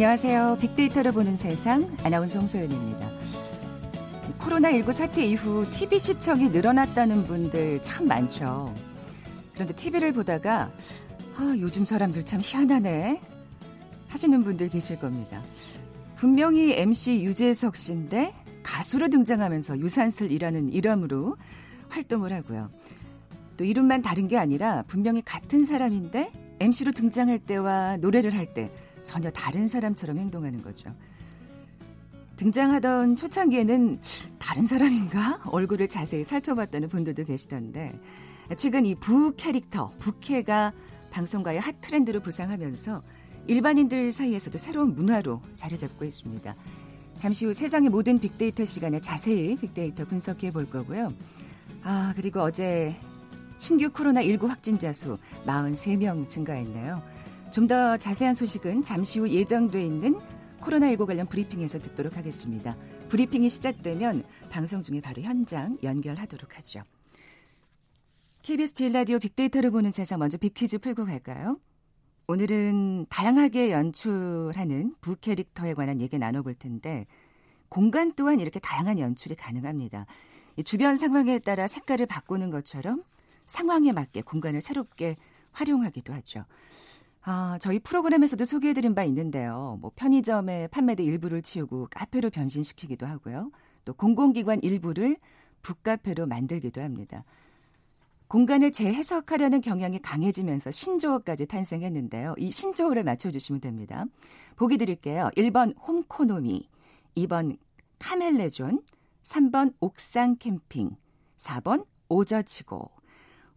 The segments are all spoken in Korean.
안녕하세요. 빅데이터를 보는 세상 아나운서 홍소연입니다. 코로나19 사태 이후 TV 시청이 늘어났다는 분들 참 많죠. 그런데 TV를 보다가 아, 요즘 사람들 참 희한하네 하시는 분들 계실 겁니다. 분명히 MC 유재석 씨인데 가수로 등장하면서 유산슬 이라는 이름으로 활동을 하고요. 또 이름만 다른 게 아니라 분명히 같은 사람인데 MC로 등장할 때와 노래를 할 때 전혀 다른 사람처럼 행동하는 거죠. 등장하던 초창기에는 다른 사람인가? 얼굴을 자세히 살펴봤다는 분들도 계시던데 최근 이 부 캐릭터, 부캐가 방송가의 핫 트렌드로 부상하면서 일반인들 사이에서도 새로운 문화로 자리 잡고 있습니다. 잠시 후 세상의 모든 빅데이터 시간에 자세히 빅데이터 분석해 볼 거고요. 아, 그리고 어제 신규 코로나19 확진자 수 43명 증가했네요. 좀 더 자세한 소식은 잠시 후 예정돼 있는 코로나19 관련 브리핑에서 듣도록 하겠습니다. 브리핑이 시작되면 방송 중에 바로 현장 연결하도록 하죠. KBS 제일 라디오 빅데이터를 보는 세상 먼저 빅퀴즈 풀고 갈까요? 오늘은 다양하게 연출하는 부캐릭터에 관한 얘기 나눠볼 텐데 공간 또한 이렇게 다양한 연출이 가능합니다. 주변 상황에 따라 색깔을 바꾸는 것처럼 상황에 맞게 공간을 새롭게 활용하기도 하죠. 아, 저희 프로그램에서도 소개해드린 바 있는데요. 뭐 편의점에 판매된 일부를 치우고 카페로 변신시키기도 하고요. 또 공공기관 일부를 북카페로 만들기도 합니다. 공간을 재해석하려는 경향이 강해지면서 신조어까지 탄생했는데요. 이 신조어를 맞춰주시면 됩니다. 보기 드릴게요. 1번 홈코노미, 2번 카멜레존, 3번 옥상 캠핑, 4번 오저치고.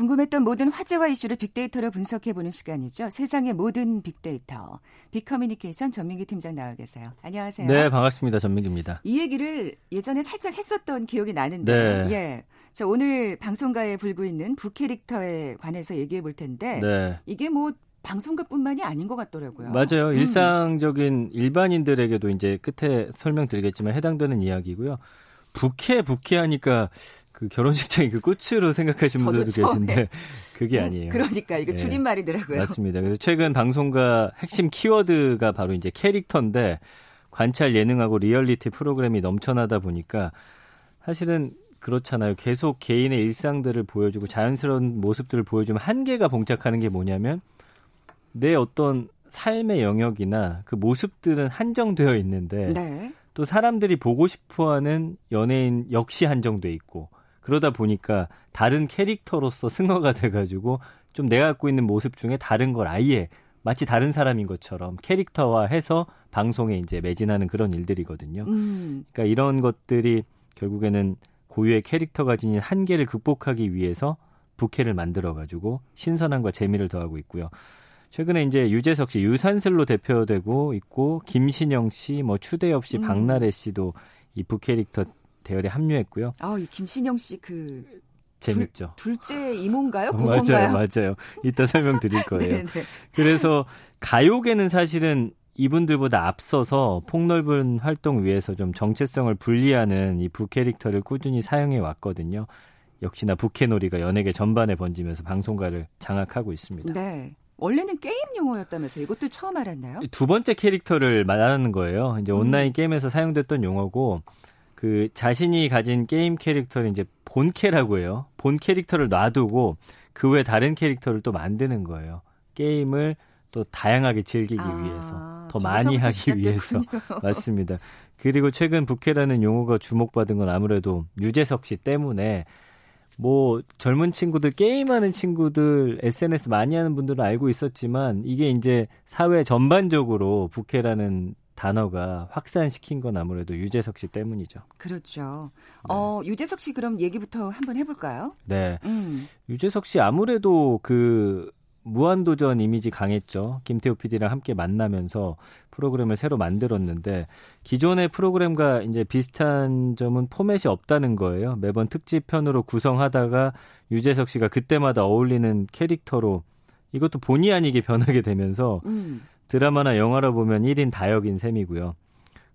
궁금했던 모든 화제와 이슈를 빅데이터로 분석해보는 시간이죠. 세상의 모든 빅데이터. 빅커뮤니케이션 전민기 팀장 나와 계세요. 안녕하세요. 네, 반갑습니다. 전민기입니다. 이 얘기를 예전에 살짝 했었던 기억이 나는데, 네. 예. 자, 오늘 방송가에 불고 있는 부캐릭터에 관해서 얘기해 볼 텐데, 네. 이게 뭐 방송가뿐만이 아닌 것 같더라고요. 맞아요. 음. 일상적인 일반인들에게도 이제 끝에 설명드리겠지만 해당되는 이야기고요. 부캐 부캐 하니까 그 결혼식장이 그 꽃으로 생각하시는 분들도 계신데 그게 음, 아니에요. 그러니까 이거 네. 줄임말이더라고요. 맞습니다. 그래서 최근 방송가 핵심 키워드가 바로 이제 캐릭터인데 관찰 예능하고 리얼리티 프로그램이 넘쳐나다 보니까 사실은 그렇잖아요. 계속 개인의 일상들을 보여주고 자연스러운 모습들을 보여주면 한계가 봉착하는 게 뭐냐면 내 어떤 삶의 영역이나 그 모습들은 한정되어 있는데 네. 또 사람들이 보고 싶어하는 연예인 역시 한정돼 있고 그러다 보니까 다른 캐릭터로서 승화가 돼가지고 좀 내가 갖고 있는 모습 중에 다른 걸 아예 마치 다른 사람인 것처럼 캐릭터화 해서 방송에 이제 매진하는 그런 일들이거든요. 음. 그러니까 이런 것들이 결국에는 고유의 캐릭터가 지닌 한계를 극복하기 위해서 부캐를 만들어가지고 신선함과 재미를 더하고 있고요. 최근에 이제 유재석 씨 유산슬로 대표되고 있고 김신영 씨, 뭐 추대엽 씨, 음. 박나래 씨도 이 부캐릭터 대열에 합류했고요. 아, 이 김신영 씨그 재밌죠. 둘, 째 이모인가요? 맞아요, 맞아요. 이따 설명드릴 거예요. 네, 네. 그래서 가요계는 사실은 이분들보다 앞서서 폭넓은 활동 위해서 좀 정체성을 분리하는 이 부캐릭터를 꾸준히 사용해 왔거든요. 역시나 부캐놀이가 연예계 전반에 번지면서 방송가를 장악하고 있습니다. 네. 원래는 게임 용어였다면서 이것도 처음 알았나요? 두 번째 캐릭터를 말하는 거예요. 이제 온라인 음. 게임에서 사용됐던 용어고 그 자신이 가진 게임 캐릭터를 이제 본캐라고 해요. 본 캐릭터를 놔두고 그 외 다른 캐릭터를 또 만드는 거예요. 게임을 또 다양하게 즐기기 아, 위해서 더 많이 하기. 위해서 맞습니다. 그리고 최근 부캐라는 용어가 주목받은 건 아무래도 유재석 씨 때문에 뭐 젊은 친구들 게임하는 친구들 SNS 많이 하는 분들은 알고 있었지만 이게 이제 사회 전반적으로 부캐라는 단어가 확산시킨 건 아무래도 유재석 씨 때문이죠. 그렇죠. 네. 어, 유재석 씨 그럼 얘기부터 한번 해볼까요? 네. 음. 유재석 씨 아무래도 그 무한도전 이미지 강했죠. 김태호 PD랑 함께 만나면서 프로그램을 새로 만들었는데 기존의 프로그램과 이제 비슷한 점은 포맷이 없다는 거예요. 매번 특집 편으로 구성하다가 유재석 씨가 그때마다 어울리는 캐릭터로 이것도 본의 아니게 변하게 되면서 음. 드라마나 영화로 보면 1인 다역인 셈이고요.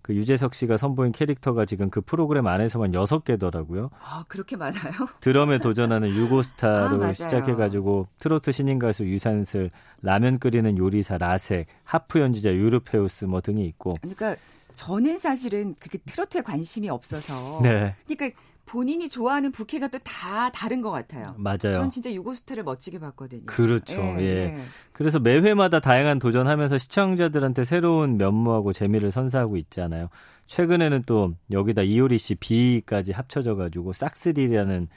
그 유재석 씨가 선보인 캐릭터가 지금 그 프로그램 안에서만 6개더라고요. 아, 그렇게 많아요? 드럼에 도전하는 유고스타로 아, 시작해가지고 트로트 신인 가수 유산슬, 라면 끓이는 요리사 라섹, 하프 연주자 유르페우스 뭐 등이 있고. 그러니까 저는 사실은 그렇게 트로트에 관심이 없어서. 네. 그러니까 본인이 좋아하는 부캐가 또 다 다른 것 같아요. 맞아요. 전 진짜 유고스타를 멋지게 봤거든요. 그렇죠. 예, 예. 예. 그래서 매 회마다 다양한 도전하면서 시청자들한테 새로운 면모하고 재미를 선사하고 있잖아요. 최근에는 또 여기다 이효리 씨 B까지 합쳐져 가지고 싹스리라는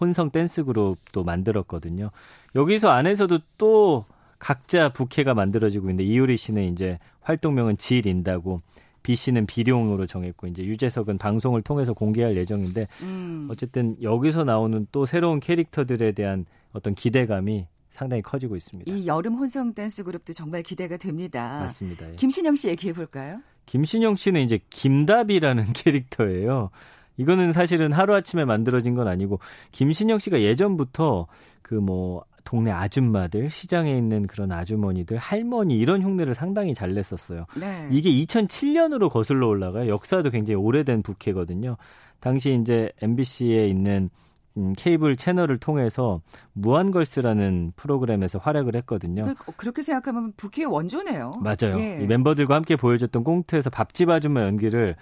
혼성 댄스 그룹도 만들었거든요. 여기서 안에서도 또 각자 부캐가 만들어지고 있는데 이효리 씨는 이제 활동명은 질인다고 B 씨는 비룡으로 정했고 이제 유재석은 방송을 통해서 공개할 예정인데 음. 어쨌든 여기서 나오는 또 새로운 캐릭터들에 대한 어떤 기대감이 상당히 커지고 있습니다. 이 여름 혼성 댄스 그룹도 정말 기대가 됩니다. 맞습니다. 예. 김신영 씨 얘기해 볼까요? 김신영 씨는 이제 김답이라는 캐릭터예요. 이거는 사실은 하루아침에 만들어진 건 아니고 김신영 씨가 예전부터 그 뭐 동네 아줌마들, 시장에 있는 그런 아주머니들, 할머니 이런 흉내를 상당히 잘 냈었어요. 네. 이게 2007년으로 거슬러 올라가요. 역사도 굉장히 오래된 부캐거든요. 당시 이제 MBC에 있는 음, 케이블 채널을 통해서 무한걸스라는 프로그램에서 활약을 했거든요. 그, 렇게 생각하면 부캐의 원조네요. 맞아요. 예. 이 멤버들과 함께 보여줬던 꽁트에서 밥집 아줌마 연기를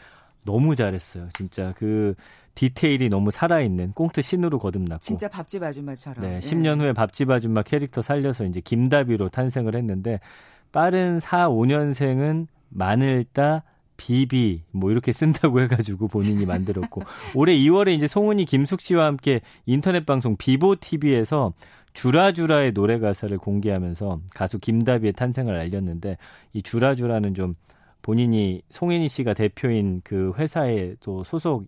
너무 잘했어요. 진짜 그 디테일이 너무 살아있는 꽁트 신으로 거듭났고 진짜 밥집 아줌마처럼. 네, 10년 예. 후에 밥집 아줌마 캐릭터 살려서 이제 김다비로 탄생을 했는데 빠른 4, 5년생은 마늘 따 비비 뭐 이렇게 쓴다고 해가지고 본인이 만들었고 올해 2월에 이제 송은이 김숙 씨와 함께 인터넷 방송 비보 TV에서 주라주라의 노래 가사를 공개하면서 가수 김다비의 탄생을 알렸는데 이 주라주라는 좀 본인이 송혜니 씨가 대표인 그 회사에 또 소속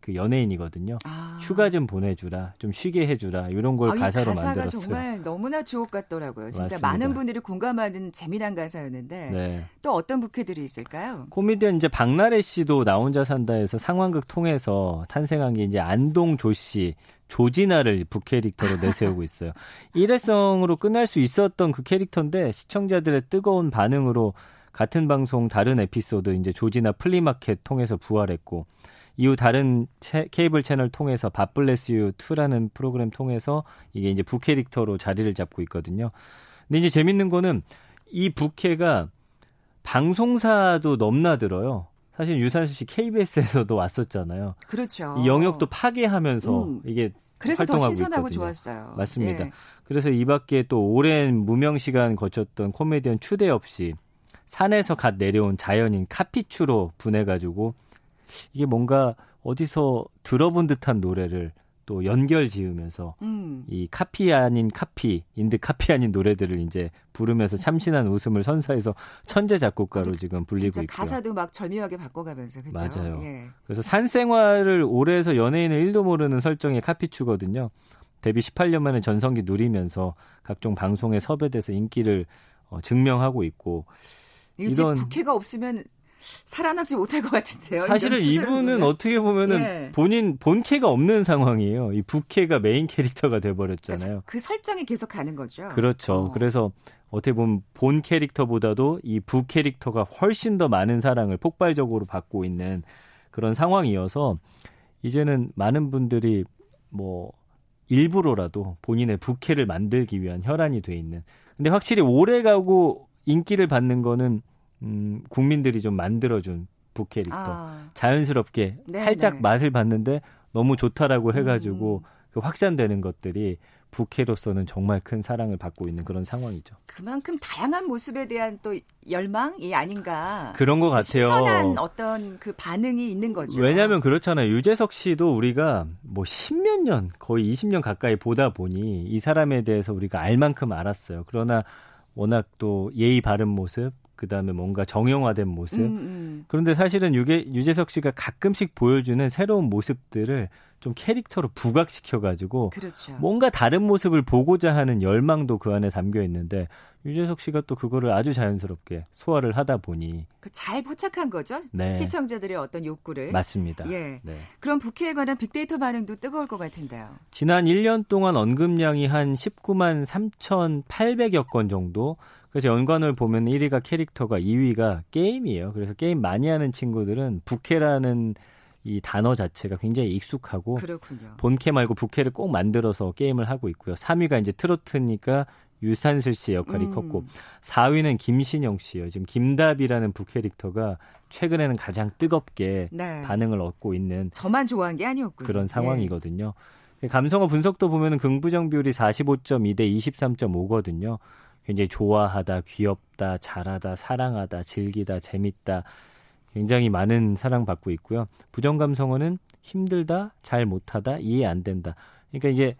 그 연예인이거든요. 아. 휴가 좀 보내주라, 좀 쉬게 해주라 이런 걸 아, 가사로 가사가 만들었어요. 정말 너무나 주옥 같더라고요. 진짜 맞습니다. 많은 분들이 공감하는 재미난 가사였는데 네. 또 어떤 부캐들이 있을까요? 코미디언 이제 박나래 씨도 나 혼자 산다에서 상황극 통해서 탄생한 게 이제 안동 조 씨, 조지나를 부캐릭터로 내세우고 있어요. 일회성으로 끝날 수 있었던 그 캐릭터인데 시청자들의 뜨거운 반응으로 같은 방송 다른 에피소드 이제 조지나 플리마켓 통해서 부활했고 이후 다른 채, 케이블 채널 통해서 밥블레스 유 2라는 프로그램 통해서 이게 이제 부캐릭터로 자리를 잡고 있거든요. 근데 이제 재밌는 거는 이 부캐가 방송사도 넘나들어요. 사실 유산수 씨 KBS에서도 왔었잖아요. 그렇죠. 이 영역도 파괴하면서 음. 이게 그래서 활동하고 더 신선하고 있거든요. 좋았어요. 맞습니다. 예. 그래서 이 밖에 또 오랜 무명 시간 거쳤던 코미디언 추대엽 씨 산에서 갓 내려온 자연인 카피추로 분해가지고 이게 뭔가 어디서 들어본 듯한 노래를 또 연결 지으면서 음. 이 카피 아닌 카피, 인드 카피 아닌 노래들을 이제 부르면서 참신한 웃음을 선사해서 천재 작곡가로 지금 불리고 있고요. 가사도 막 절묘하게 바꿔가면서 그렇죠. 맞아요. 예. 그래서 산생활을 오래 해서 연예인을 1도 모르는 설정의 카피추거든요. 데뷔 18년 만에 전성기 누리면서 각종 방송에 섭외돼서 인기를 어, 증명하고 있고 이런 부캐가 없으면 살아남지 못할 것 같은데요. 사실은 이분은 어떻게 보면은 예. 본인 본캐가 없는 상황이에요. 이 부캐가 메인 캐릭터가 돼버렸잖아요. 그, 그 설정이 계속 가는 거죠. 그렇죠. 어. 그래서 어떻게 보면 본 캐릭터보다도 이 부 캐릭터가 훨씬 더 많은 사랑을 폭발적으로 받고 있는 그런 상황이어서 이제는 많은 분들이 뭐 일부러라도 본인의 부캐를 만들기 위한 혈안이 돼 있는. 근데 확실히 오래 가고 인기를 받는 거는 음, 국민들이 좀 만들어준 부캐릭터. 아. 자연스럽게 네, 살짝 네. 맛을 봤는데 너무 좋다라고 해가지고 음. 그 확산되는 것들이 부캐로서는 정말 큰 사랑을 받고 있는 그런 상황이죠. 그만큼 다양한 모습에 대한 또 열망이 아닌가. 그런 것 같아요. 시선한 어떤 그 반응이 있는 거죠. 왜냐하면 그렇잖아요. 유재석 씨도 우리가 뭐 십몇 년, 거의 20년 가까이 보다 보니 이 사람에 대해서 우리가 알 만큼 알았어요. 그러나 워낙 또 예의 바른 모습, 그 다음에 뭔가 정형화된 모습. 음, 음. 그런데 사실은 유재, 유재석 씨가 가끔씩 보여주는 새로운 모습들을 좀 캐릭터로 부각시켜가지고 그렇죠. 뭔가 다른 모습을 보고자 하는 열망도 그 안에 담겨 있는데 유재석 씨가 또 그거를 아주 자연스럽게 소화를 하다 보니 그 잘 포착한 거죠 네. 시청자들의 어떤 욕구를 맞습니다. 예. 네. 그럼 부캐에 관한 빅데이터 반응도 뜨거울 것 같은데요. 지난 1년 동안 언급량이 한 19만 3,800여 건 정도. 그래서 연관을 보면 1위가 캐릭터가 2위가 게임이에요. 그래서 게임 많이 하는 친구들은 부캐라는 이 단어 자체가 굉장히 익숙하고 그렇군요. 본캐 말고 부캐를 꼭 만들어서 게임을 하고 있고요. 3위가 이제 트로트니까 유산슬 씨의 역할이 음. 컸고 4위는 김신영 씨예요. 지금 김답이라는 부캐릭터가 최근에는 가장 뜨겁게 네. 반응을 얻고 있는 저만 좋아한 게 아니었고요. 그런 상황이거든요. 예. 감성어 분석도 보면은 긍부정 비율이 45.2 대 23.5거든요. 굉장히 좋아하다, 귀엽다, 잘하다, 사랑하다, 즐기다, 재밌다. 굉장히 많은 사랑받고 있고요. 부정 감성어는 힘들다, 잘 못하다, 이해 안 된다. 그러니까 이제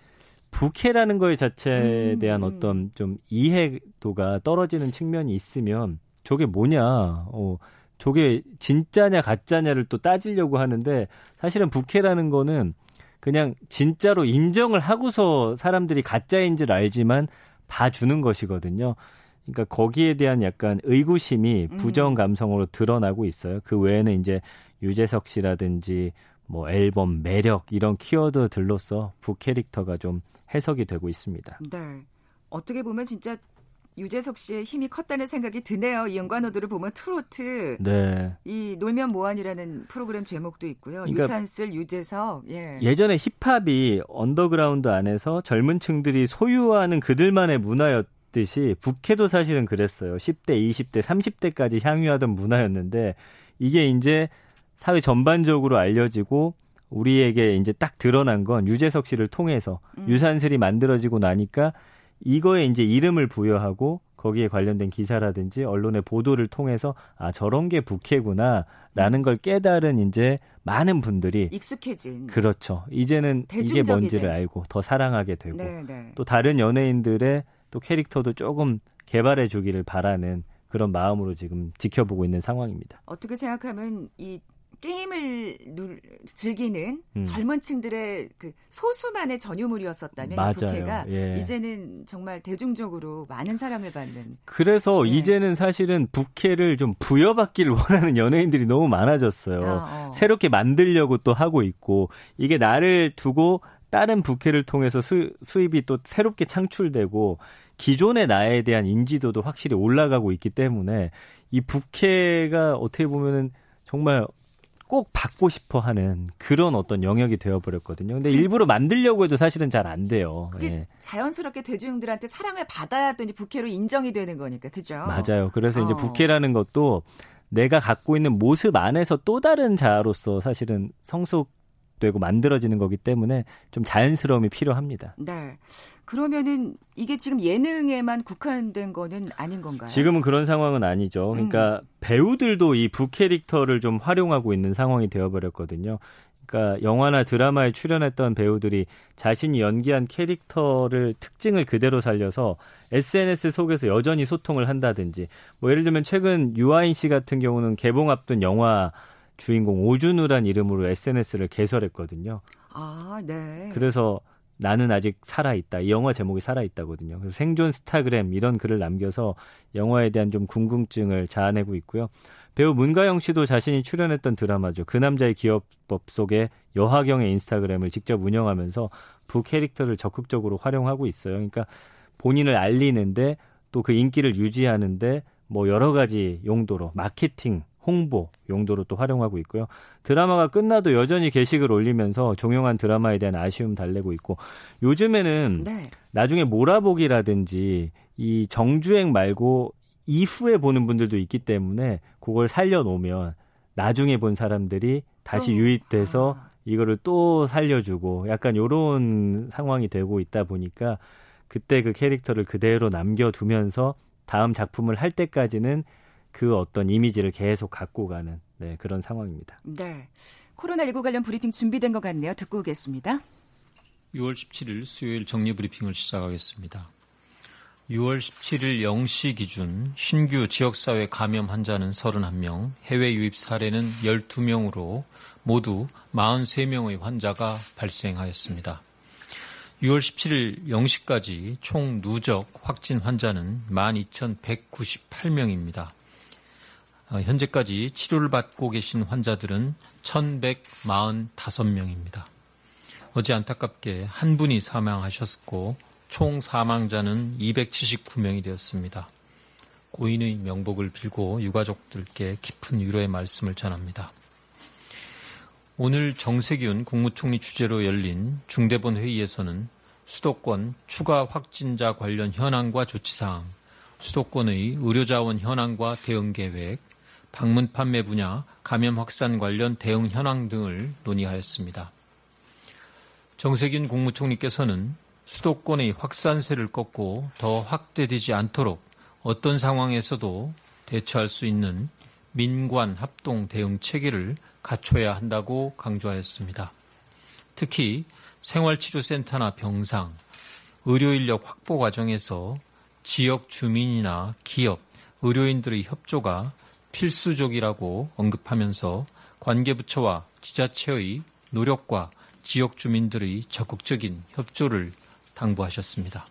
부캐라는 거에 자체에 음, 대한 음. 어떤 좀 이해도가 떨어지는 측면이 있으면 저게 뭐냐, 어, 저게 진짜냐 가짜냐를 또 따지려고 하는데 사실은 부캐라는 거는 그냥 진짜로 인정을 하고서 사람들이 가짜인 줄 알지만 봐주는 것이거든요. 그러니까 거기에 대한 약간 의구심이 음. 부정 감성으로 드러나고 있어요. 그 외에는 이제 유재석 씨라든지 뭐 앨범 매력 이런 키워드들로서 부 캐릭터가 좀 해석이 되고 있습니다. 네. 어떻게 보면 진짜 유재석 씨의 힘이 컸다는 생각이 드네요. 이 연관어들을 보면 트로트, 네. 이 놀면 뭐하니라는 프로그램 제목도 있고요. 그러니까 유산슬, 유재석. 예. 예전에 힙합이 언더그라운드 안에서 젊은 층들이 소유하는 그들만의 문화였듯이 부캐도 사실은 그랬어요. 10대, 20대, 30대까지 향유하던 문화였는데 이게 이제 사회 전반적으로 알려지고 우리에게 이제 딱 드러난 건 유재석 씨를 통해서 음. 유산슬이 만들어지고 나니까 이거에 이제 이름을 부여하고 거기에 관련된 기사라든지 언론의 보도를 통해서 아 저런 게 부캐구나라는 걸 깨달은 이제 많은 분들이 익숙해진 그렇죠. 이제는 이게 뭔지를 된. 알고 더 사랑하게 되고 네네. 네. 또 다른 연예인들의 또 캐릭터도 조금 개발해 주기를 바라는 그런 마음으로 지금 지켜보고 있는 상황입니다. 어떻게 생각하면 이 게임을 누, 즐기는 음. 젊은 층들의 그 소수만의 전유물이었었다면 맞아요. 부캐가 예. 이제는 정말 대중적으로 많은 사랑을 받는. 그래서 네. 이제는 사실은 부캐를 좀 부여받기를 원하는 연예인들이 너무 많아졌어요. 아, 어. 새롭게 만들려고 또 하고 있고 이게 나를 두고 다른 부캐를 통해서 수, 수입이 또 새롭게 창출되고 기존의 나에 대한 인지도도 확실히 올라가고 있기 때문에 이 부캐가 어떻게 보면은 정말 꼭 받고 싶어 하는 그런 어떤 영역이 되어버렸거든요. 근데 일부러 만들려고 해도 사실은 잘 안 돼요. 그게 예. 자연스럽게 대중들한테 사랑을 받아야 또 이제 부캐로 인정이 되는 거니까, 그죠? 맞아요. 그래서 어. 이제 부캐라는 것도 내가 갖고 있는 모습 안에서 또 다른 자아로서 사실은 성숙 되고 만들어지는 거기 때문에 좀 자연스러움이 필요합니다. 네. 그러면은 이게 지금 예능에만 국한된 거는 아닌 건가요? 지금은 그런 상황은 아니죠. 그러니까 음. 배우들도 이 부캐릭터를 좀 활용하고 있는 상황이 되어버렸거든요. 그러니까 영화나 드라마에 출연했던 배우들이 자신이 연기한 캐릭터를 특징을 그대로 살려서 SNS 속에서 여전히 소통을 한다든지 뭐 예를 들면 최근 유아인 씨 같은 경우는 개봉 앞둔 영화 주인공 오준우란 이름으로 SNS를 개설했거든요. 아, 네. 그래서 나는 아직 살아있다. 이 영화 제목이 살아있다거든요. 그래서 생존 스타그램 이런 글을 남겨서 영화에 대한 좀 궁금증을 자아내고 있고요. 배우 문가영 씨도 자신이 출연했던 드라마죠. 그 남자의 기업법 속에 여하경의 인스타그램을 직접 운영하면서 부 캐릭터를 적극적으로 활용하고 있어요. 그러니까 본인을 알리는데 또 그 인기를 유지하는데 뭐 여러 가지 용도로 마케팅 홍보 용도로 또 활용하고 있고요. 드라마가 끝나도 여전히 게시글 올리면서 종영한 드라마에 대한 아쉬움 달래고 있고 요즘에는 네. 나중에 몰아보기라든지 이 정주행 말고 이후에 보는 분들도 있기 때문에 그걸 살려놓으면 나중에 본 사람들이 다시 유입돼서 아. 이거를 또 살려주고 약간 요런 상황이 되고 있다 보니까 그때 그 캐릭터를 그대로 남겨두면서 다음 작품을 할 때까지는 그 어떤 이미지를 계속 갖고 가는 네, 그런 상황입니다. 네. 코로나19 관련 브리핑 준비된 것 같네요. 듣고 오겠습니다. 6월 17일 수요일 정리 브리핑을 시작하겠습니다. 6월 17일 0시 기준 신규 지역사회 감염 환자는 31명, 해외 유입 사례는 12명으로 모두 43명의 환자가 발생하였습니다. 6월 17일 0시까지 총 누적 확진 환자는 12,198명입니다. 어, 현재까지 치료를 받고 계신 환자들은 1,145명입니다. 어제 안타깝게 한 분이 사망하셨고 총 사망자는 279명이 되었습니다. 고인의 명복을 빌고 유가족들께 깊은 위로의 말씀을 전합니다. 오늘 정세균 국무총리 주재로 열린 중대본 회의에서는 수도권 추가 확진자 관련 현황과 조치사항, 수도권의 의료자원 현황과 대응 계획, 방문 판매 분야 감염 확산 관련 대응 현황 등을 논의하였습니다. 정세균 국무총리께서는 수도권의 확산세를 꺾고 더 확대되지 않도록 어떤 상황에서도 대처할 수 있는 민관 합동 대응 체계를 갖춰야 한다고 강조하였습니다. 특히 생활치료센터나 병상, 의료인력 확보 과정에서 지역 주민이나 기업, 의료인들의 협조가 필수적이라고 언급하면서 관계부처와 지자체의 노력과 지역 주민들의 적극적인 협조를 당부하셨습니다.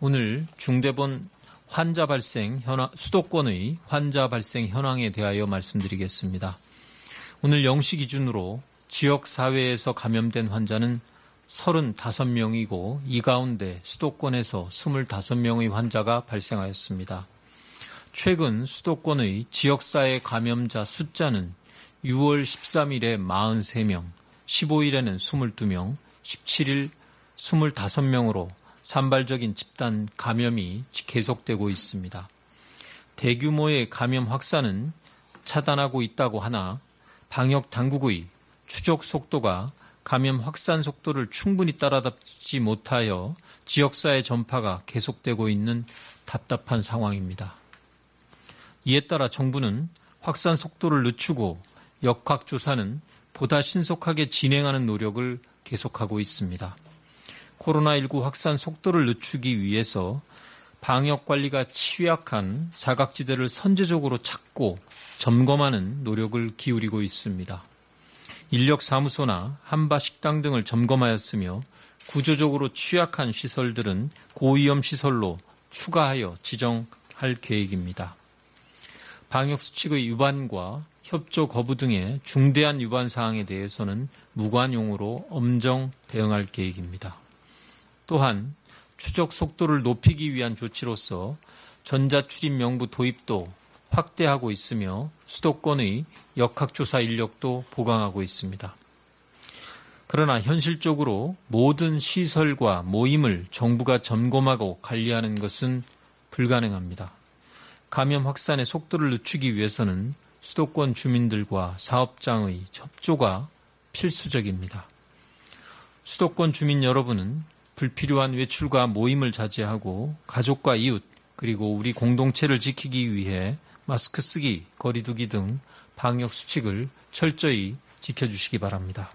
오늘 중대본 환자 발생 현황, 수도권의 환자 발생 현황에 대하여 말씀드리겠습니다. 오늘 0시 기준으로 지역 사회에서 감염된 환자는 35명이고 이 가운데 수도권에서 25명의 환자가 발생하였습니다. 최근 수도권의 지역사회 감염자 숫자는 6월 13일에 43명, 15일에는 22명, 17일 25명으로 산발적인 집단 감염이 계속되고 있습니다. 대규모의 감염 확산은 차단하고 있다고 하나 방역 당국의 추적 속도가 감염 확산 속도를 충분히 따라잡지 못하여 지역사회 전파가 계속되고 있는 답답한 상황입니다. 이에 따라 정부는 확산 속도를 늦추고 역학조사는 보다 신속하게 진행하는 노력을 계속하고 있습니다. 코로나19 확산 속도를 늦추기 위해서 방역 관리가 취약한 사각지대를 선제적으로 찾고 점검하는 노력을 기울이고 있습니다. 인력사무소나 한바식당 등을 점검하였으며 구조적으로 취약한 시설들은 고위험 시설로 추가하여 지정할 계획입니다. 방역수칙의 위반과 협조 거부 등의 중대한 위반 사항에 대해서는 무관용으로 엄정 대응할 계획입니다. 또한 추적 속도를 높이기 위한 조치로서 전자출입 명부 도입도 확대하고 있으며 수도권의 역학조사 인력도 보강하고 있습니다. 그러나 현실적으로 모든 시설과 모임을 정부가 점검하고 관리하는 것은 불가능합니다. 감염 확산의 속도를 늦추기 위해서는 수도권 주민들과 사업장의 협조가 필수적입니다. 수도권 주민 여러분은 불필요한 외출과 모임을 자제하고 가족과 이웃 그리고 우리 공동체를 지키기 위해 마스크 쓰기, 거리두기 등 방역 수칙을 철저히 지켜주시기 바랍니다.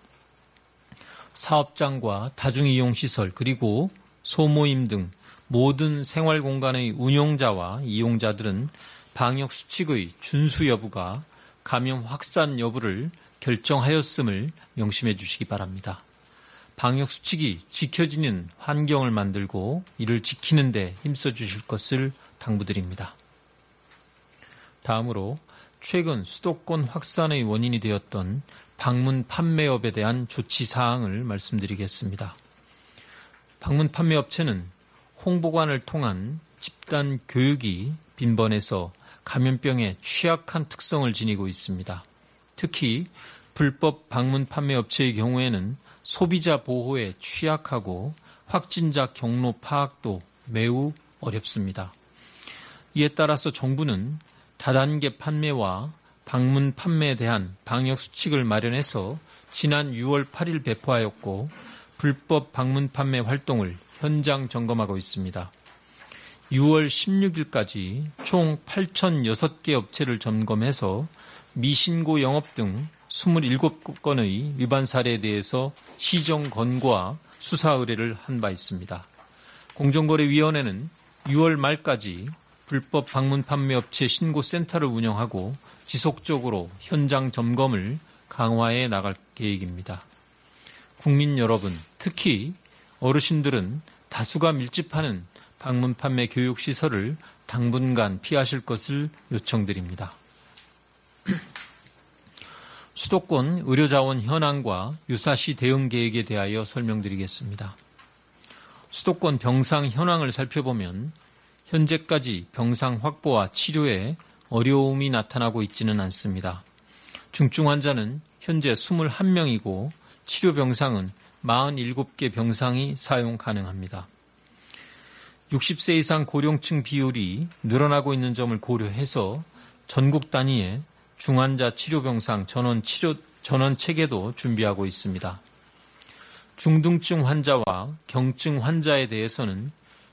사업장과 다중이용시설 그리고 소모임 등 모든 생활 공간의 운용자와 이용자들은 방역 수칙의 준수 여부가 감염 확산 여부를 결정하였음을 명심해 주시기 바랍니다. 방역 수칙이 지켜지는 환경을 만들고 이를 지키는데 힘써 주실 것을 당부드립니다. 다음으로 최근 수도권 확산의 원인이 되었던 방문 판매업에 대한 조치 사항을 말씀드리겠습니다. 방문 판매 업체는 홍보관을 통한 집단 교육이 빈번해서 감염병에 취약한 특성을 지니고 있습니다. 특히 불법 방문 판매 업체의 경우에는 소비자 보호에 취약하고 확진자 경로 파악도 매우 어렵습니다. 이에 따라서 정부는 다단계 판매와 방문 판매에 대한 방역 수칙을 마련해서 지난 6월 8일 배포하였고 불법 방문 판매 활동을 현장 점검하고 있습니다. 6월 16일까지 총 8,006개 업체를 점검해서 미신고 영업 등 27건의 위반 사례에 대해서 시정 권고와 수사 의뢰를 한 바 있습니다. 공정거래위원회는 6월 말까지 불법 방문 판매 업체 신고 센터를 운영하고 지속적으로 현장 점검을 강화해 나갈 계획입니다. 국민 여러분, 특히 어르신들은 다수가 밀집하는 방문 판매 교육 시설을 당분간 피하실 것을 요청드립니다. 수도권 의료자원 현황과 유사시 대응 계획에 대하여 설명드리겠습니다. 수도권 병상 현황을 살펴보면 현재까지 병상 확보와 치료에 어려움이 나타나고 있지는 않습니다. 중증 환자는 현재 21명이고 치료 병상은 47개 병상이 사용 가능합니다. 60세 이상 고령층 비율이 늘어나고 있는 점을 고려해서 전국 단위의 중환자 치료병상 전원 치료 전원 체계도 준비하고 있습니다. 중등증 환자와 경증 환자에 대해서는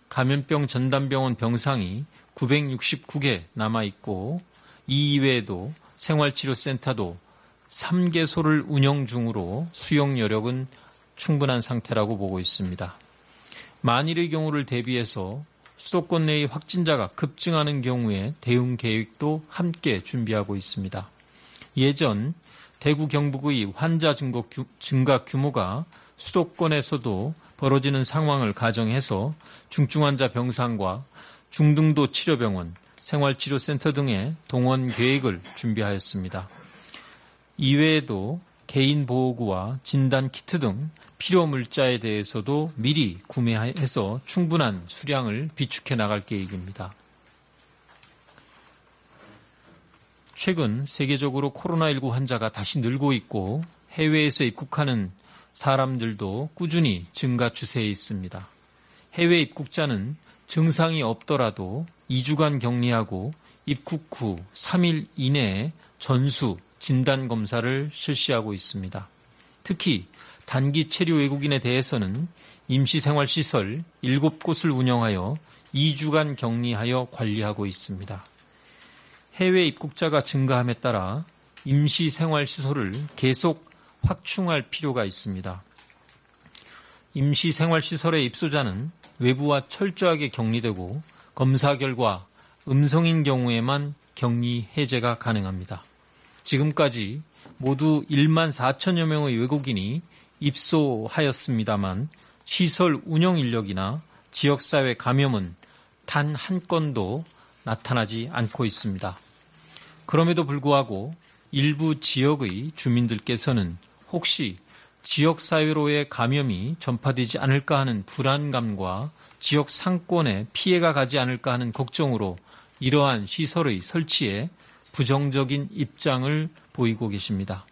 감염병 전담병원 병상이 969개 남아 있고 이 이외에도 생활치료센터도 3개소를 운영 중으로 수용 여력은 충분한 상태라고 보고 있습니다. 만일의 경우를 대비해서 수도권 내의 확진자가 급증하는 경우에 대응 계획도 함께 준비하고 있습니다. 예전 대구 경북의 환자 증가 규모가 수도권에서도 벌어지는 상황을 가정해서 중증 환자 병상과 중등도 치료병원, 생활치료센터 등의 동원 계획을 준비하였습니다. 이외에도 개인 보호구와 진단 키트 등 필요 물자에 대해서도 미리 구매해서 충분한 수량을 비축해 나갈 계획입니다. 최근 세계적으로 코로나19 환자가 다시 늘고 있고 해외에서 입국하는 사람들도 꾸준히 증가 추세에 있습니다. 해외 입국자는 증상이 없더라도 2주간 격리하고 입국 후 3일 이내에 전수 진단 검사를 실시하고 있습니다. 특히 단기 체류 외국인에 대해서는 임시생활시설 7곳을 운영하여 2주간 격리하여 관리하고 있습니다. 해외 입국자가 증가함에 따라 임시생활시설을 계속 확충할 필요가 있습니다. 임시생활시설의 입소자는 외부와 철저하게 격리되고 검사 결과 음성인 경우에만 격리 해제가 가능합니다. 지금까지 모두 1만 4천여 명의 외국인이 입소하였습니다만 시설 운영 인력이나 지역사회 감염은 단 한 건도 나타나지 않고 있습니다. 그럼에도 불구하고 일부 지역의 주민들께서는 혹시 지역사회로의 감염이 전파되지 않을까 하는 불안감과 지역 상권에 피해가 가지 않을까 하는 걱정으로 이러한 시설의 설치에 부정적인 입장을 보이고 계십니다.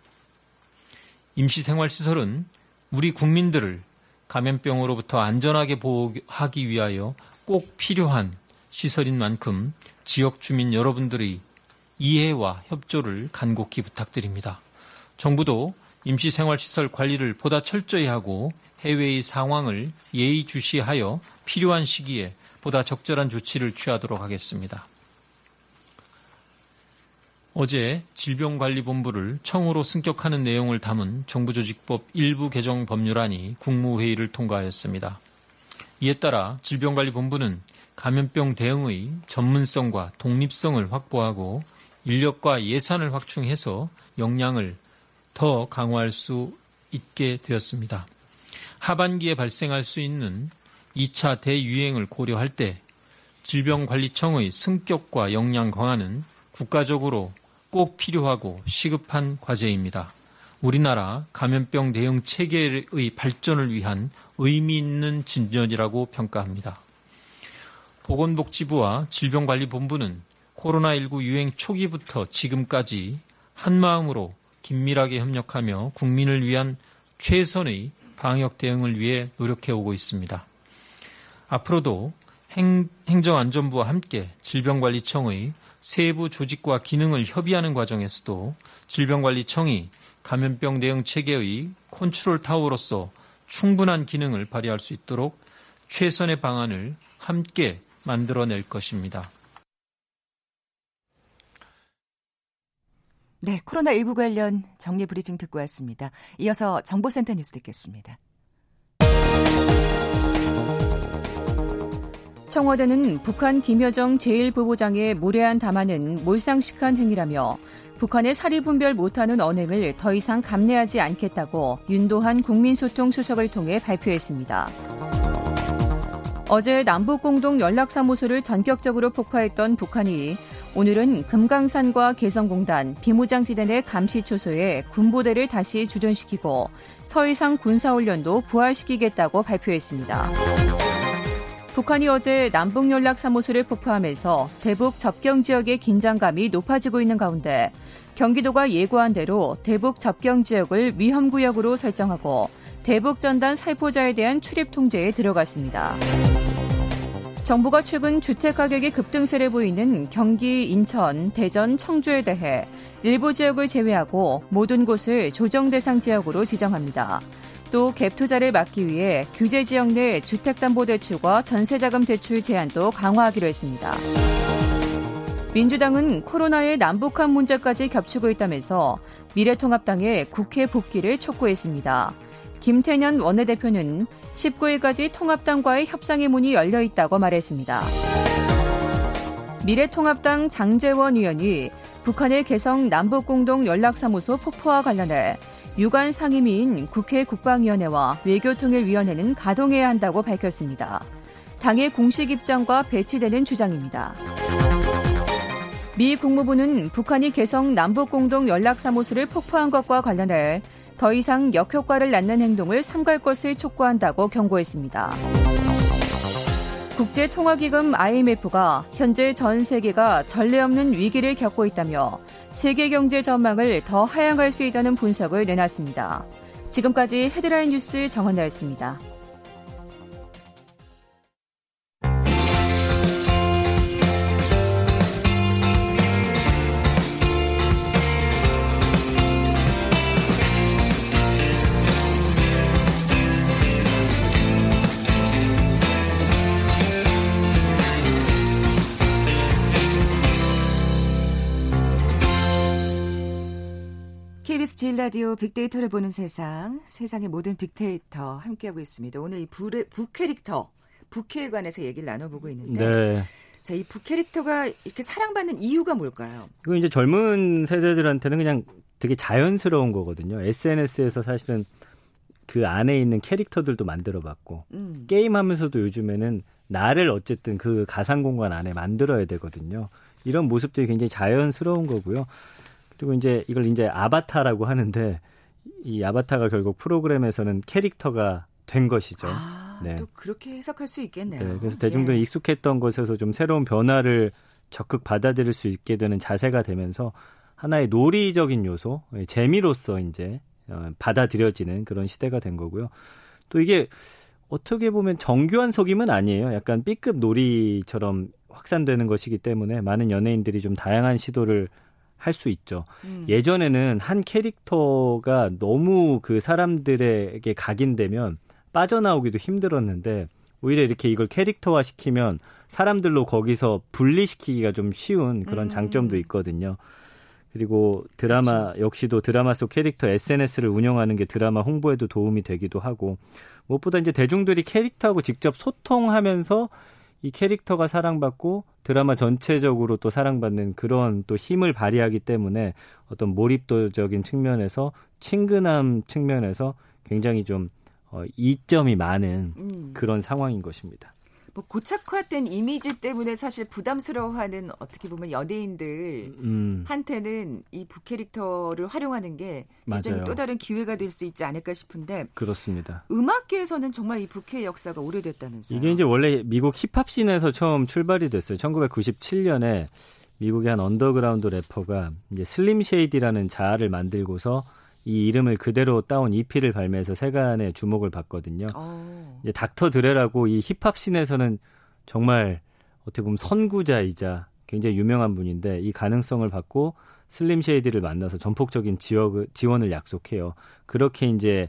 임시생활시설은 우리 국민들을 감염병으로부터 안전하게 보호하기 위하여 꼭 필요한 시설인 만큼 지역 주민 여러분들의 이해와 협조를 간곡히 부탁드립니다. 정부도 임시생활시설 관리를 보다 철저히 하고 해외의 상황을 예의주시하여 필요한 시기에 보다 적절한 조치를 취하도록 하겠습니다. 어제 질병관리본부를 청으로 승격하는 내용을 담은 정부조직법 일부 개정 법률안이 국무회의를 통과하였습니다. 이에 따라 질병관리본부는 감염병 대응의 전문성과 독립성을 확보하고 인력과 예산을 확충해서 역량을 더 강화할 수 있게 되었습니다. 하반기에 발생할 수 있는 2차 대유행을 고려할 때 질병관리청의 승격과 역량 강화는 국가적으로 꼭 필요하고 시급한 과제입니다. 우리나라 감염병 대응 체계의 발전을 위한 의미 있는 진전이라고 평가합니다. 보건복지부와 질병관리본부는 코로나19 유행 초기부터 지금까지 한마음으로 긴밀하게 협력하며 국민을 위한 최선의 방역 대응을 위해 노력해 오고 있습니다. 앞으로도 행, 정안전부와 함께 질병관리청의 세부 조직과 기능을 협의하는 과정에서도 질병관리청이 감염병 대응 체계의 컨트롤 타워로서 충분한 기능을 발휘할 수 있도록 최선의 방안을 함께 만들어낼 것입니다. 네, 코로나19 관련 정리 브리핑 듣고 왔습니다. 이어서 정보센터 뉴스 듣겠습니다. 청와대는 북한 김여정 제1부부장의 무례한 담화는 몰상식한 행위라며 북한의 사리분별 못하는 언행을 더 이상 감내하지 않겠다고 윤도한 국민소통 수석을 통해 발표했습니다. 어제 남북공동 연락사무소를 전격적으로 폭파했던 북한이 오늘은 금강산과 개성공단, 비무장지대 내 감시초소에 군부대를 다시 주둔시키고 서해상 군사훈련도 부활시키겠다고 발표했습니다. 북한이 어제 남북연락사무소를 폭파하면서 대북 접경 지역의 긴장감이 높아지고 있는 가운데 경기도가 예고한 대로 대북 접경 지역을 위험구역으로 설정하고 대북 전단 살포자에 대한 출입 통제에 들어갔습니다. 정부가 최근 주택 가격의 급등세를 보이는 경기, 인천, 대전, 청주에 대해 일부 지역을 제외하고 모든 곳을 조정 대상 지역으로 지정합니다. 또 갭 투자를 막기 위해 규제 지역 내 주택담보대출과 전세자금 대출 제한도 강화하기로 했습니다. 민주당은 코로나의 남북한 문제까지 겹치고 있다면서 미래통합당의 국회 복귀를 촉구했습니다. 김태년 원내대표는 19일까지 통합당과의 협상의 문이 열려 있다고 말했습니다. 미래통합당 장재원 의원이 북한의 개성 남북공동 연락사무소 폭포와 관련해 유관 상임위인 국회 국방위원회와 외교통일위원회는 가동해야 한다고 밝혔습니다. 당의 공식 입장과 배치되는 주장입니다. 미 국무부는 북한이 개성 남북공동 연락사무소를 폭파한 것과 관련해 더 이상 역효과를 낳는 행동을 삼갈 것을 촉구한다고 경고했습니다. 국제통화기금 IMF가 현재 전 세계가 전례 없는 위기를 겪고 있다며 세계 경제 전망을 더 하향할 수 있다는 분석을 내놨습니다. 지금까지 헤드라인 뉴스 정원나였습니다. 라디오 빅데이터를 보는 세상, 세상의 모든 빅데이터 함께하고 있습니다. 오늘 이 불의, 북캐릭터, 북캐에 관해서 얘기를 나눠보고 있는데, 네. 자, 이 북캐릭터가 이렇게 사랑받는 이유가 뭘까요? 이거 이제 젊은 세대들한테는 그냥 되게 자연스러운 거거든요. SNS에서 사실은 그 안에 있는 캐릭터들도 만들어봤고, 음. 게임하면서도 요즘에는 나를 어쨌든 그 가상 공간 안에 만들어야 되거든요. 이런 모습들이 굉장히 자연스러운 거고요. 그리고 이제 이걸 이제 아바타라고 하는데 이 아바타가 결국 프로그램에서는 캐릭터가 된 것이죠. 아, 네. 또 그렇게 해석할 수 있겠네요. 네, 그래서 대중들이 예. 익숙했던 것에서 좀 새로운 변화를 적극 받아들일 수 있게 되는 자세가 되면서 하나의 놀이적인 요소, 예, 재미로서 이제 어, 받아들여지는 그런 시대가 된 거고요. 또 이게 어떻게 보면 정교한 속임은 아니에요. 약간 B급 놀이처럼 확산되는 것이기 때문에 많은 연예인들이 좀 다양한 시도를 할 수 있죠. 음. 예전에는 한 캐릭터가 너무 그 사람들에게 각인되면 빠져나오기도 힘들었는데 오히려 이렇게 이걸 캐릭터화 시키면 사람들로 거기서 분리시키기가 좀 쉬운 그런 음. 장점도 있거든요. 그리고 드라마 그렇죠. 역시도 드라마 속 캐릭터 SNS를 운영하는 게 드라마 홍보에도 도움이 되기도 하고 무엇보다 이제 대중들이 캐릭터하고 직접 소통하면서 이 캐릭터가 사랑받고 드라마 전체적으로 또 사랑받는 그런 또 힘을 발휘하기 때문에 어떤 몰입도적인 측면에서 친근함 측면에서 굉장히 좀 어, 이점이 많은 음. 그런 상황인 것입니다. 뭐 고착화된 이미지 때문에 사실 부담스러워하는 어떻게 보면 연예인들한테는 음. 이 부캐릭터를 활용하는 게 굉장히 또 다른 기회가 될 수 있지 않을까 싶은데 그렇습니다. 음악계에서는 정말 이 부캐 역사가 오래됐다면서요. 이게 이제 원래 미국 힙합 씬에서 처음 출발이 됐어요. 1997년에 미국의 한 언더그라운드 래퍼가 이제 슬림 쉐이디라는 자아를 만들고서 이 이름을 그대로 따온 EP를 발매해서 세간의 주목을 받거든요. 오. 어. 이제 닥터 드레라고 이 힙합 씬에서는 정말 어떻게 보면 선구자이자 굉장히 유명한 분인데 이 가능성을 보고 슬림 쉐이디를 만나서 전폭적인 지역, 지원을 약속해요. 그렇게 이제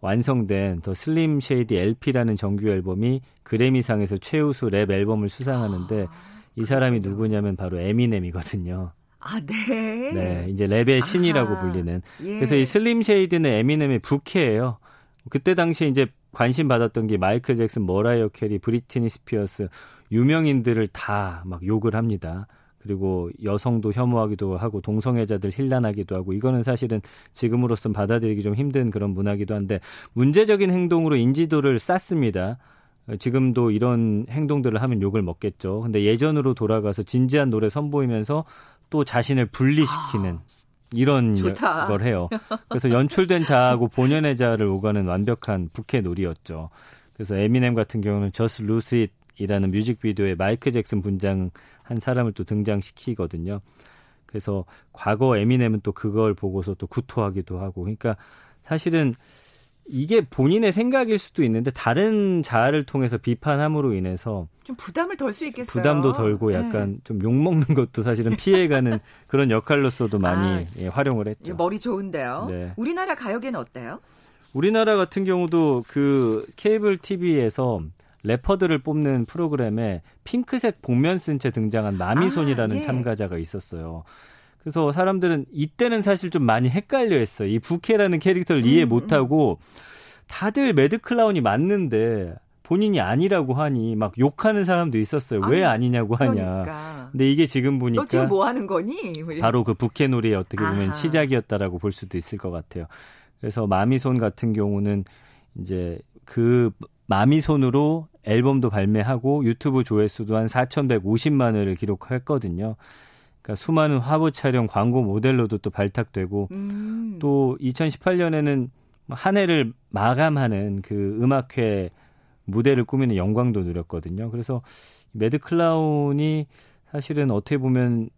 완성된 더 슬림 쉐이디 LP라는 정규 앨범이 그래미상에서 최우수 랩 앨범을 수상하는데 아, 이 사람이 누구냐면 바로 에미넴이거든요. 아, 네. 네, 이제 랩의 신이라고 아하, 불리는. 예. 그래서 이 슬림 쉐이디는 에미넴의 부캐예요. 그때 당시에 이제 관심 받았던 게 마이클 잭슨, 머라이어 캐리, 브리티니 스피어스 유명인들을 다 막 욕을 합니다. 그리고 여성도 혐오하기도 하고 동성애자들 힐난하기도 하고 이거는 사실은 지금으로선 받아들이기 좀 힘든 그런 문화기도 한데 문제적인 행동으로 인지도를 쌓습니다. 지금도 이런 행동들을 하면 욕을 먹겠죠. 근데 예전으로 돌아가서 진지한 노래 선보이면서 또 자신을 분리시키는 아, 이런 좋다. 걸 해요. 그래서 연출된 자하고 본연의 자를 오가는 완벽한 부캐 놀이였죠. 그래서 에미넴 같은 경우는 Just Lose It 이라는 뮤직비디오에 마이클 잭슨 분장 한 사람을 또 등장시키거든요. 그래서 과거 에미넴은 또 그걸 보고서 또 구토하기도 하고 그러니까 사실은 이게 본인의 생각일 수도 있는데 다른 자아를 통해서 비판함으로 인해서 좀 부담을 덜 수 있겠어요. 부담도 덜고 네. 약간 네. 좀 욕먹는 것도 사실은 피해가는 그런 역할로서도 많이 아, 예, 활용을 했죠. 머리 좋은데요. 네. 우리나라 가요계는 어때요? 우리나라 같은 경우도 그 케이블 TV에서 래퍼들을 뽑는 프로그램에 핑크색 복면 쓴 채 등장한 마미손이라는 아, 예. 참가자가 있었어요. 그래서 사람들은 이때는 사실 좀 많이 헷갈려 했어요. 이 부캐라는 캐릭터를 음, 이해 못 하고 다들 매드 클라운이 맞는데 본인이 아니라고 하니 막 욕하는 사람도 있었어요. 아니, 왜 아니냐고 하냐. 그러니까. 근데 이게 지금 보니까 너 지금 뭐 하는 거니? 바로 그 부캐 놀이의 어떻게 보면 아하. 시작이었다라고 볼 수도 있을 것 같아요. 그래서 마미손 같은 경우는 이제 그 마미손으로 앨범도 발매하고 유튜브 조회수도 한 4,150만을 기록했거든요. 그러니까 수많은 화보 촬영, 광고 모델로도 또 발탁되고 음. 또 2018년에는 한 해를 마감하는 그 음악회 무대를 꾸미는 영광도 누렸거든요. 그래서 매드 클라운이 사실은 어떻게 보면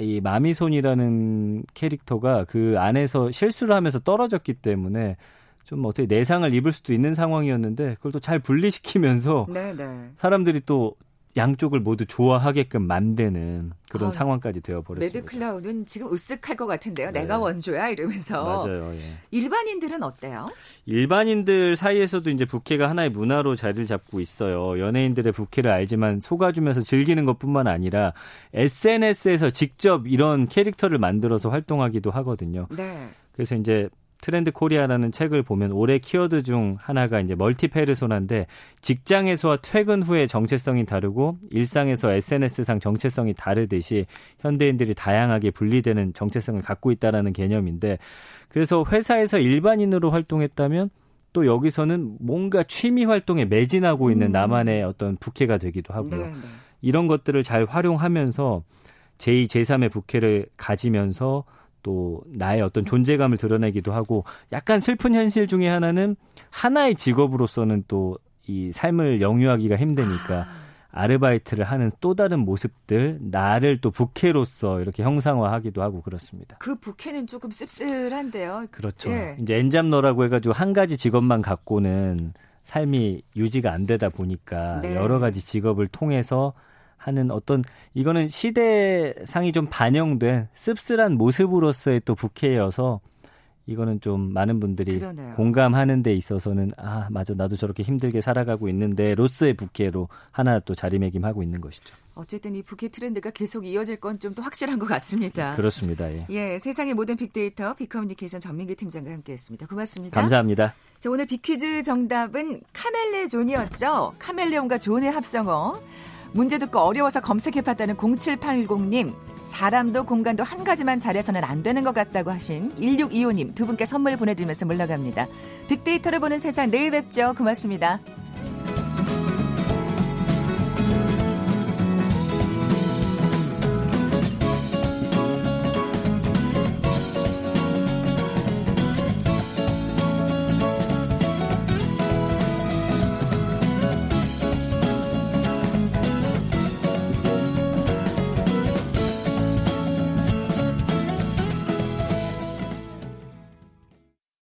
이 마미손이라는 캐릭터가 그 안에서 실수를 하면서 떨어졌기 때문에 좀 어떻게 내상을 입을 수도 있는 상황이었는데 그걸 또 잘 분리시키면서 네네. 네. 사람들이 또 양쪽을 모두 좋아하게끔 만드는 그런 아, 상황까지 되어버렸습니다. 매드 클라운은 지금 으쓱할 것 같은데요. 네. 내가 원조야 이러면서. 맞아요. 예. 일반인들은 어때요? 일반인들 사이에서도 이제 부캐가 하나의 문화로 자리를 잡고 있어요. 연예인들의 부캐를 알지만 속아주면서 즐기는 것뿐만 아니라 SNS에서 직접 이런 캐릭터를 만들어서 활동하기도 하거든요. 네. 그래서 이제 트렌드 코리아라는 책을 보면 올해 키워드 중 하나가 이제 멀티 페르소나인데 직장에서와 퇴근 후의 정체성이 다르고 일상에서 SNS상 정체성이 다르듯이 현대인들이 다양하게 분리되는 정체성을 갖고 있다라는 개념인데 그래서 회사에서 일반인으로 활동했다면 또 여기서는 뭔가 취미 활동에 매진하고 있는 음. 나만의 어떤 부캐가 되기도 하고요. 네, 네. 이런 것들을 잘 활용하면서 제2, 제3의 부캐를 가지면서 또 나의 어떤 존재감을 드러내기도 하고 약간 슬픈 현실 중에 하나는 하나의 직업으로서는 또 이 삶을 영유하기가 힘드니까 아. 르바이트를 하는 또 다른 모습들 나를 또 부캐로서 이렇게 형상화하기도 하고 그렇습니다. 그 부캐는 조금 씁쓸한데요. 그렇죠. 예. 이제 엔잡너라고 해가지고 한 가지 직업만 갖고는 삶이 유지가 안 되다 보니까 네. 여러 가지 직업을 통해서 하는 어떤 이거는 시대상이 좀 반영된 씁쓸한 모습으로서의 또 부캐여서 이거는 좀 많은 분들이 그러네요. 공감하는 데 있어서는 아 맞아 나도 저렇게 힘들게 살아가고 있는데 로스의 부캐로 하나 또 자리매김하고 있는 것이죠. 어쨌든 이 부캐 트렌드가 계속 이어질 건 좀 더 확실한 것 같습니다. 그렇습니다. 예. 예, 세상의 모든 빅데이터 빅커뮤니케이션 전민기 팀장과 함께했습니다. 고맙습니다. 감사합니다. 자, 오늘 빅퀴즈 정답은 카멜레존이었죠. 카멜레온과 존의 합성어. 문제 듣고 어려워서 검색해봤다는 0780님, 사람도 공간도 한 가지만 잘해서는 안 되는 것 같다고 하신 1625님 두 분께 선물 보내드리면서 물러갑니다. 빅데이터를 보는 세상 내일 뵙죠. 고맙습니다.